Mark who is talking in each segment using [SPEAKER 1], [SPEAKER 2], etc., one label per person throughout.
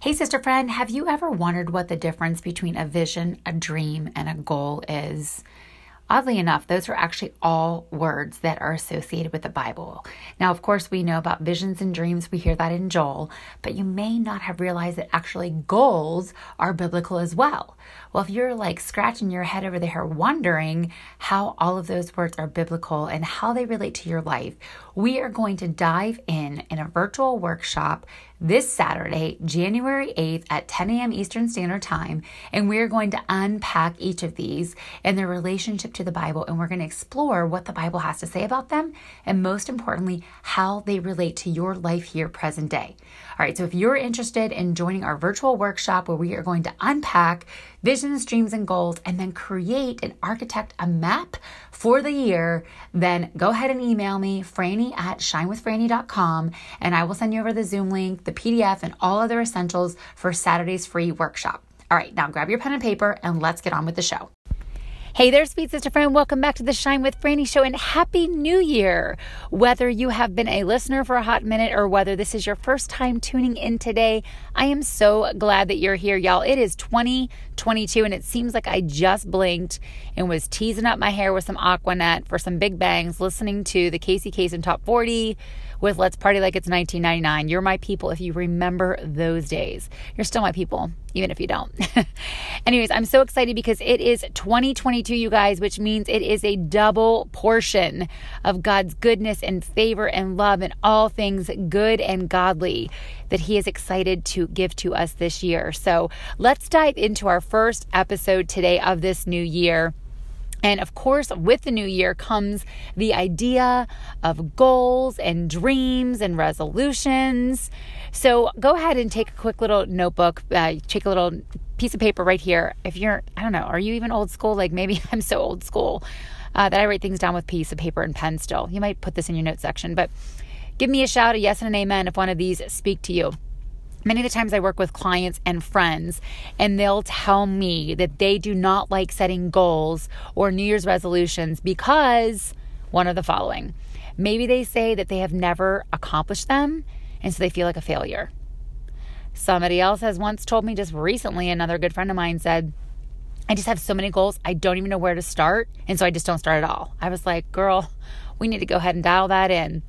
[SPEAKER 1] Hey, sister friend, have you ever wondered what the difference between a vision, a dream, and a goal is? Oddly enough, those are actually all words that are associated with the Bible. Now, of course, we know about visions and dreams. We hear that in Joel, but you may not have realized that actually goals are biblical as well. Well, if you're like scratching your head over there wondering how all of those words are biblical and how they relate to your life, we are going to dive in in a virtual workshop this Saturday, January 8th at 10 a.m. Eastern Standard Time. And we're going to unpack each of these and their relationship to the Bible. And we're going to explore what the Bible has to say about them. And most importantly, how they relate to your life here, present day. All right, so if you're interested in joining our virtual workshop where we are going to unpack visions, dreams, and goals, and then create and architect a map for the year, then go ahead and email me, Franny at shinewithfranny.com, and I will send you over the Zoom link, the PDF, and all other essentials for Saturday's free workshop. All right, now grab your pen and paper and let's get on with the show. Hey there, sweet sister friend. Welcome back to the Shine with Franny show and Happy New Year. Whether you have been a listener for a hot minute or whether this is your first time tuning in today, I am so glad that you're here, y'all. It is 2022 and it seems like I just blinked and was teasing up my hair with some Aqua Net for some big bangs, listening to the Casey Kasem Top 40 with Let's Party Like It's 1999. You're my people if you remember those days. You're still my people, even if you don't. Anyways, I'm so excited because it is 2022, you guys, which means it is a double portion of God's goodness and favor and love and all things good and godly that He is excited to give to us this year. So let's dive into our first episode today of this new year. And of course, with the new year comes the idea of goals and dreams and resolutions. So go ahead and take a quick little notebook, uh, take a little piece of paper right here. If you're, I don't know, are you even old school? Like maybe I'm so old school uh, that I write things down with piece of paper and pen still. You might put this in your notes section, but give me a shout, a yes and an amen if one of these speak to you. Many of the times I work with clients and friends, and they'll tell me that they do not like setting goals or New Year's resolutions because one of the following. Maybe they say that they have never accomplished them, and so they feel like a failure. Somebody else has once told me just recently, another good friend of mine said, I just have so many goals, I don't even know where to start. And so I just don't start at all. I was like, girl, we need to go ahead and dial that in.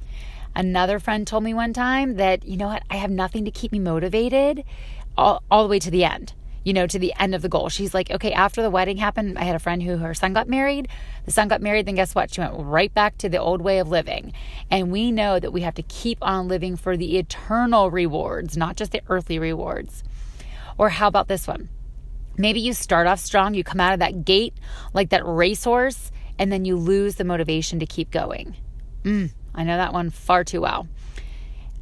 [SPEAKER 1] Another friend told me one time that, you know what, I have nothing to keep me motivated all, all the way to the end, you know, to the end of the goal. She's like, okay, after the wedding happened, I had a friend who her son got married. The son got married, then guess what? She went right back to the old way of living. And we know that we have to keep on living for the eternal rewards, not just the earthly rewards. Or how about this one? Maybe you start off strong, you come out of that gate like that racehorse, and then you lose the motivation to keep going. Mm, I know that one far too well.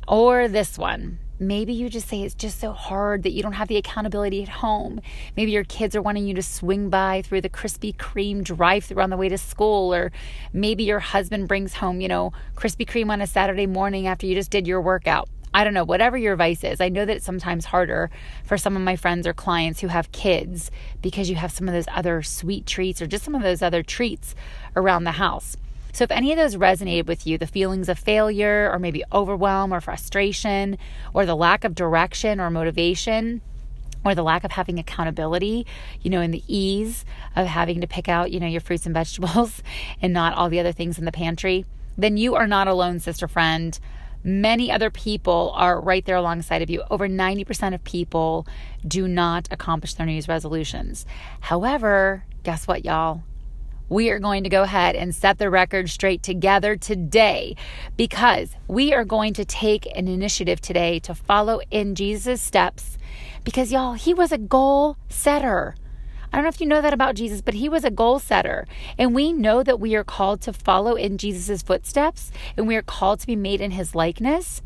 [SPEAKER 1] Or this one. Maybe you just say it's just so hard that you don't have the accountability at home. Maybe your kids are wanting you to swing by through the Krispy Kreme drive through on the way to school. Or maybe your husband brings home, you know, Krispy Kreme on a Saturday morning after you just did your workout. I don't know, whatever your vice is. I know that it's sometimes harder for some of my friends or clients who have kids because you have some of those other sweet treats or just some of those other treats around the house. So, if any of those resonated with you, the feelings of failure, or maybe overwhelm or frustration, or the lack of direction or motivation, or the lack of having accountability, you know, in the ease of having to pick out, you know, your fruits and vegetables and not all the other things in the pantry, then you are not alone, sister friend. Many other people are right there alongside of you. Over 90% of people do not accomplish their New Year's resolutions. However, guess what, y'all? We are going to go ahead and set the record straight together today because we are going to take an initiative today to follow in Jesus' steps because, y'all, he was a goal setter. I don't know if you know that about Jesus, but he was a goal setter. And we know that we are called to follow in Jesus' footsteps and we are called to be made in his likeness.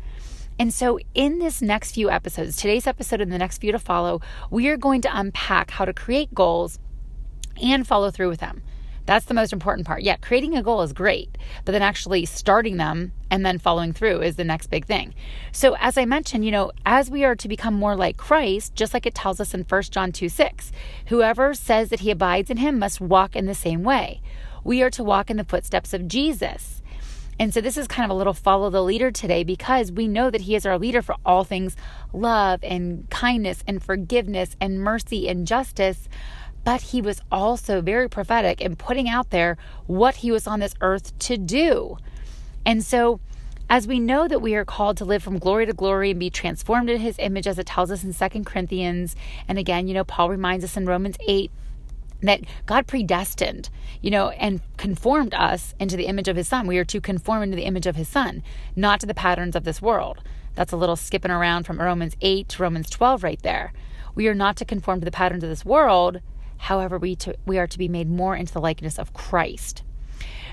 [SPEAKER 1] And so, in this next few episodes, today's episode and the next few to follow, we are going to unpack how to create goals and follow through with them. That's the most important part. Yeah, creating a goal is great, but then actually starting them and then following through is the next big thing. So, as I mentioned, you know, as we are to become more like Christ, just like it tells us in 1 John 2 6, whoever says that he abides in him must walk in the same way. We are to walk in the footsteps of Jesus. And so this is kind of a little follow the leader today because we know that he is our leader for all things love and kindness and forgiveness and mercy and justice. But he was also very prophetic in putting out there what he was on this earth to do. And so as we know that we are called to live from glory to glory and be transformed in his image, as it tells us in Second Corinthians, and again, you know, Paul reminds us in Romans 8 that God predestined, you know, and conformed us into the image of his son. We are to conform into the image of his son, not to the patterns of this world. That's a little skipping around from Romans 8 to Romans 12 right there. We are not to conform to the patterns of this world. However, we, to, we are to be made more into the likeness of Christ.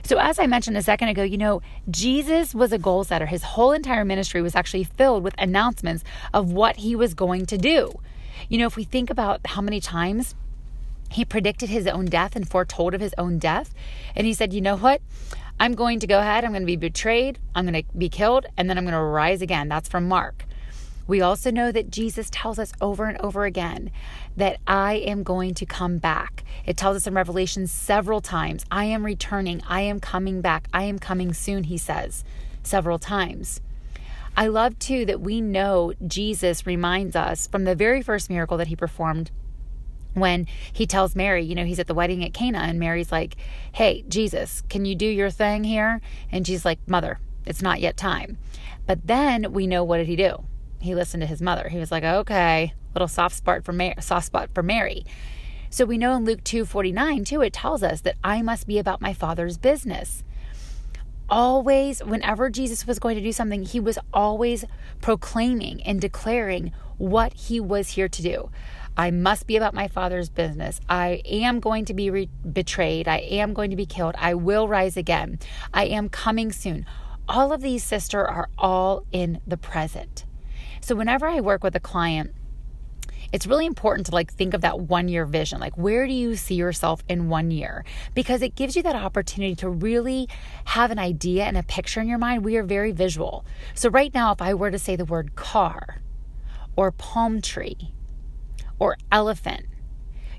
[SPEAKER 1] So, as I mentioned a second ago, you know, Jesus was a goal setter. His whole entire ministry was actually filled with announcements of what he was going to do. You know, if we think about how many times he predicted his own death and foretold of his own death, and he said, you know what? I'm going to go ahead, I'm going to be betrayed, I'm going to be killed, and then I'm going to rise again. That's from Mark. We also know that Jesus tells us over and over again that I am going to come back. It tells us in Revelation several times, I am returning, I am coming back, I am coming soon, he says several times. I love too that we know Jesus reminds us from the very first miracle that he performed when he tells Mary, you know, he's at the wedding at Cana, and Mary's like, Hey, Jesus, can you do your thing here? And she's like, Mother, it's not yet time. But then we know what did he do? He listened to his mother. He was like, okay, little soft spot for Mary, soft spot for Mary. So we know in Luke 2:49 too it tells us that I must be about my father's business. Always whenever Jesus was going to do something, he was always proclaiming and declaring what he was here to do. I must be about my father's business. I am going to be re- betrayed. I am going to be killed. I will rise again. I am coming soon. All of these, sister, are all in the present. So whenever I work with a client, it's really important to like think of that one year vision. Like, where do you see yourself in one year? Because it gives you that opportunity to really have an idea and a picture in your mind. We are very visual. So, right now, if I were to say the word car or palm tree or elephant,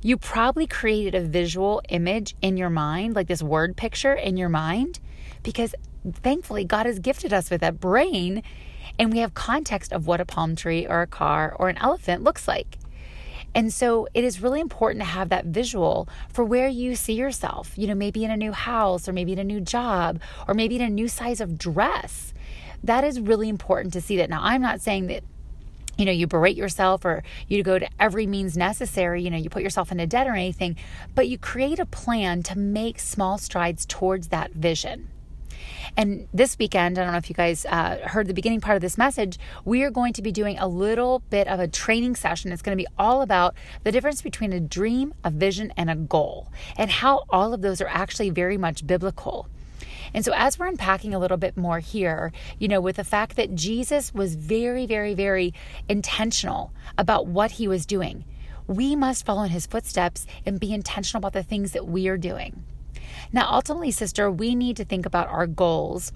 [SPEAKER 1] you probably created a visual image in your mind, like this word picture in your mind, because thankfully God has gifted us with that brain and we have context of what a palm tree or a car or an elephant looks like. And so it is really important to have that visual for where you see yourself, you know, maybe in a new house or maybe in a new job or maybe in a new size of dress. That is really important to see that. Now, I'm not saying that you know, you berate yourself or you go to every means necessary, you know, you put yourself into debt or anything, but you create a plan to make small strides towards that vision. And this weekend, I don't know if you guys uh, heard the beginning part of this message, we are going to be doing a little bit of a training session. It's going to be all about the difference between a dream, a vision, and a goal, and how all of those are actually very much biblical. And so, as we're unpacking a little bit more here, you know, with the fact that Jesus was very, very, very intentional about what he was doing, we must follow in his footsteps and be intentional about the things that we are doing. Now, ultimately, sister, we need to think about our goals.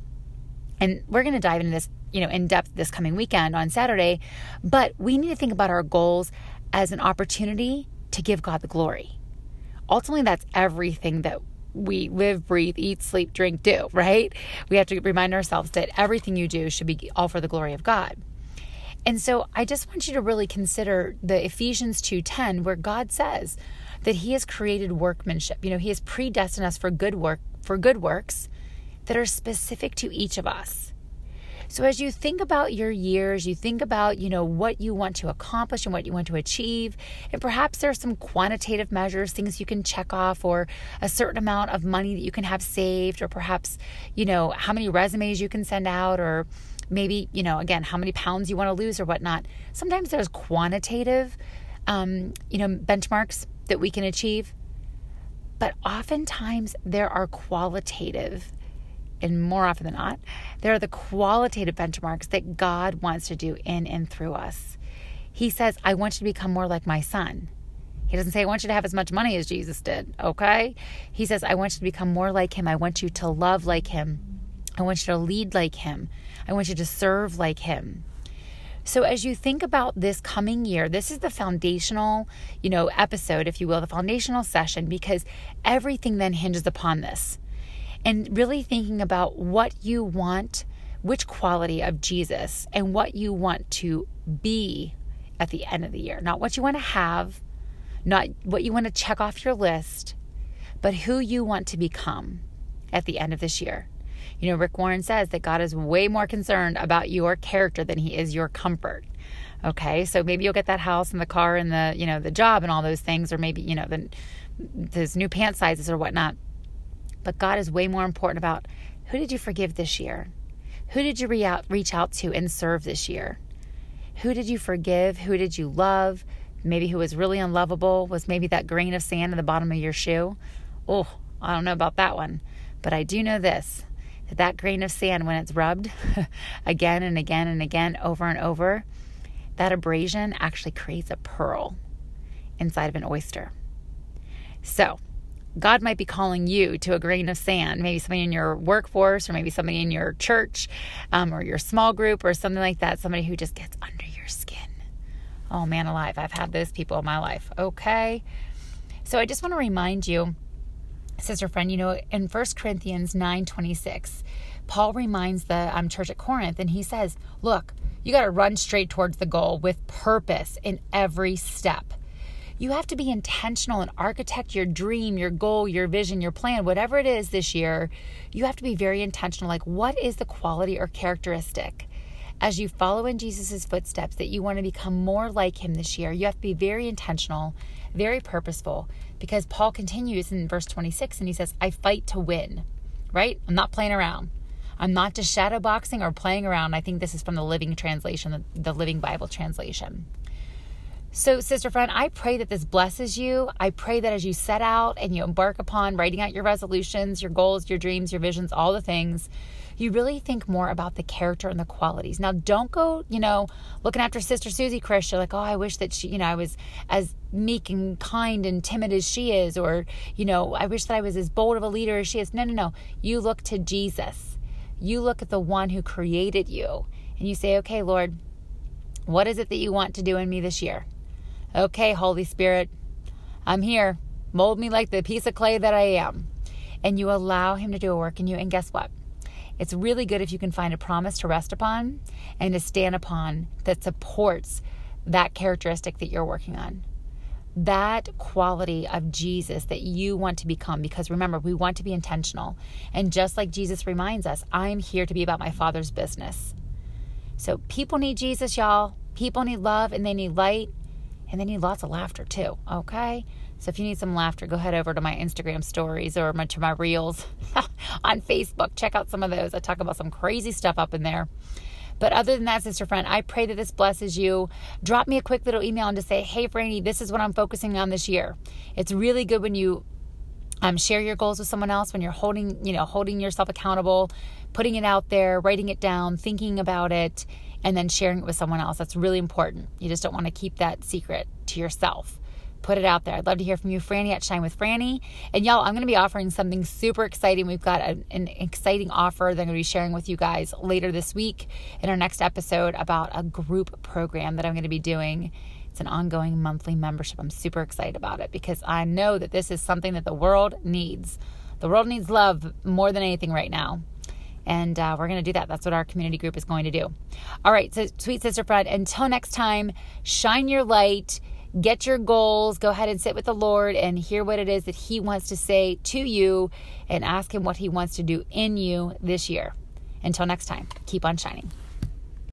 [SPEAKER 1] And we're going to dive into this, you know, in depth this coming weekend on Saturday, but we need to think about our goals as an opportunity to give God the glory. Ultimately, that's everything that we live, breathe, eat, sleep, drink, do, right? We have to remind ourselves that everything you do should be all for the glory of God. And so I just want you to really consider the Ephesians 2:10 where God says, that he has created workmanship. You know, he has predestined us for good work, for good works that are specific to each of us. So as you think about your years, you think about, you know, what you want to accomplish and what you want to achieve, and perhaps there are some quantitative measures, things you can check off or a certain amount of money that you can have saved or perhaps, you know, how many resumes you can send out or maybe, you know, again, how many pounds you want to lose or whatnot. Sometimes there's quantitative um, you know, benchmarks that we can achieve. But oftentimes there are qualitative, and more often than not, there are the qualitative benchmarks that God wants to do in and through us. He says, I want you to become more like my son. He doesn't say, I want you to have as much money as Jesus did, okay? He says, I want you to become more like him. I want you to love like him. I want you to lead like him. I want you to serve like him. So as you think about this coming year, this is the foundational, you know, episode, if you will, the foundational session, because everything then hinges upon this. and really thinking about what you want, which quality of Jesus, and what you want to be at the end of the year. Not what you want to have, not what you want to check off your list, but who you want to become at the end of this year. You know, Rick Warren says that God is way more concerned about your character than he is your comfort. Okay, so maybe you'll get that house and the car and the you know the job and all those things, or maybe you know the those new pant sizes or whatnot. But God is way more important about who did you forgive this year? Who did you re- out, reach out to and serve this year? Who did you forgive? Who did you love? Maybe who was really unlovable was maybe that grain of sand in the bottom of your shoe. Oh, I don't know about that one. But I do know this that grain of sand, when it's rubbed again and again and again, over and over, that abrasion actually creates a pearl inside of an oyster. So, God might be calling you to a grain of sand, maybe somebody in your workforce, or maybe somebody in your church, um, or your small group, or something like that. Somebody who just gets under your skin. Oh man, alive! I've had those people in my life. Okay, so I just want to remind you, sister friend. You know, in First Corinthians nine twenty six, Paul reminds the um, church at Corinth, and he says, "Look, you got to run straight towards the goal with purpose in every step." You have to be intentional and architect your dream, your goal, your vision, your plan, whatever it is this year. You have to be very intentional. Like, what is the quality or characteristic as you follow in Jesus' footsteps that you want to become more like him this year? You have to be very intentional, very purposeful, because Paul continues in verse 26 and he says, I fight to win, right? I'm not playing around. I'm not just shadow boxing or playing around. I think this is from the Living Translation, the Living Bible translation. So, sister friend, I pray that this blesses you. I pray that as you set out and you embark upon writing out your resolutions, your goals, your dreams, your visions, all the things, you really think more about the character and the qualities. Now, don't go, you know, looking after Sister Susie Chris. You're like, oh, I wish that she, you know, I was as meek and kind and timid as she is, or, you know, I wish that I was as bold of a leader as she is. No, no, no. You look to Jesus. You look at the one who created you and you say, okay, Lord, what is it that you want to do in me this year? Okay, Holy Spirit, I'm here. Mold me like the piece of clay that I am. And you allow Him to do a work in you. And guess what? It's really good if you can find a promise to rest upon and to stand upon that supports that characteristic that you're working on. That quality of Jesus that you want to become, because remember, we want to be intentional. And just like Jesus reminds us, I'm here to be about my Father's business. So people need Jesus, y'all. People need love and they need light and they need lots of laughter too, okay? So if you need some laughter, go head over to my Instagram stories or my, to my reels on Facebook. Check out some of those. I talk about some crazy stuff up in there. But other than that, sister friend, I pray that this blesses you. Drop me a quick little email and to say, hey, Franny, this is what I'm focusing on this year. It's really good when you um, share your goals with someone else when you're holding, you know, holding yourself accountable, putting it out there, writing it down, thinking about it, and then sharing it with someone else. That's really important. You just don't want to keep that secret to yourself. Put it out there. I'd love to hear from you, Franny at Shine with Franny. And y'all, I'm going to be offering something super exciting. We've got a, an exciting offer that I'm going to be sharing with you guys later this week in our next episode about a group program that I'm going to be doing. It's an ongoing monthly membership. I'm super excited about it because I know that this is something that the world needs. The world needs love more than anything right now. And uh, we're going to do that. That's what our community group is going to do. All right, so sweet sister friend, until next time, shine your light, get your goals, go ahead and sit with the Lord and hear what it is that He wants to say to you and ask Him what He wants to do in you this year. Until next time, keep on shining.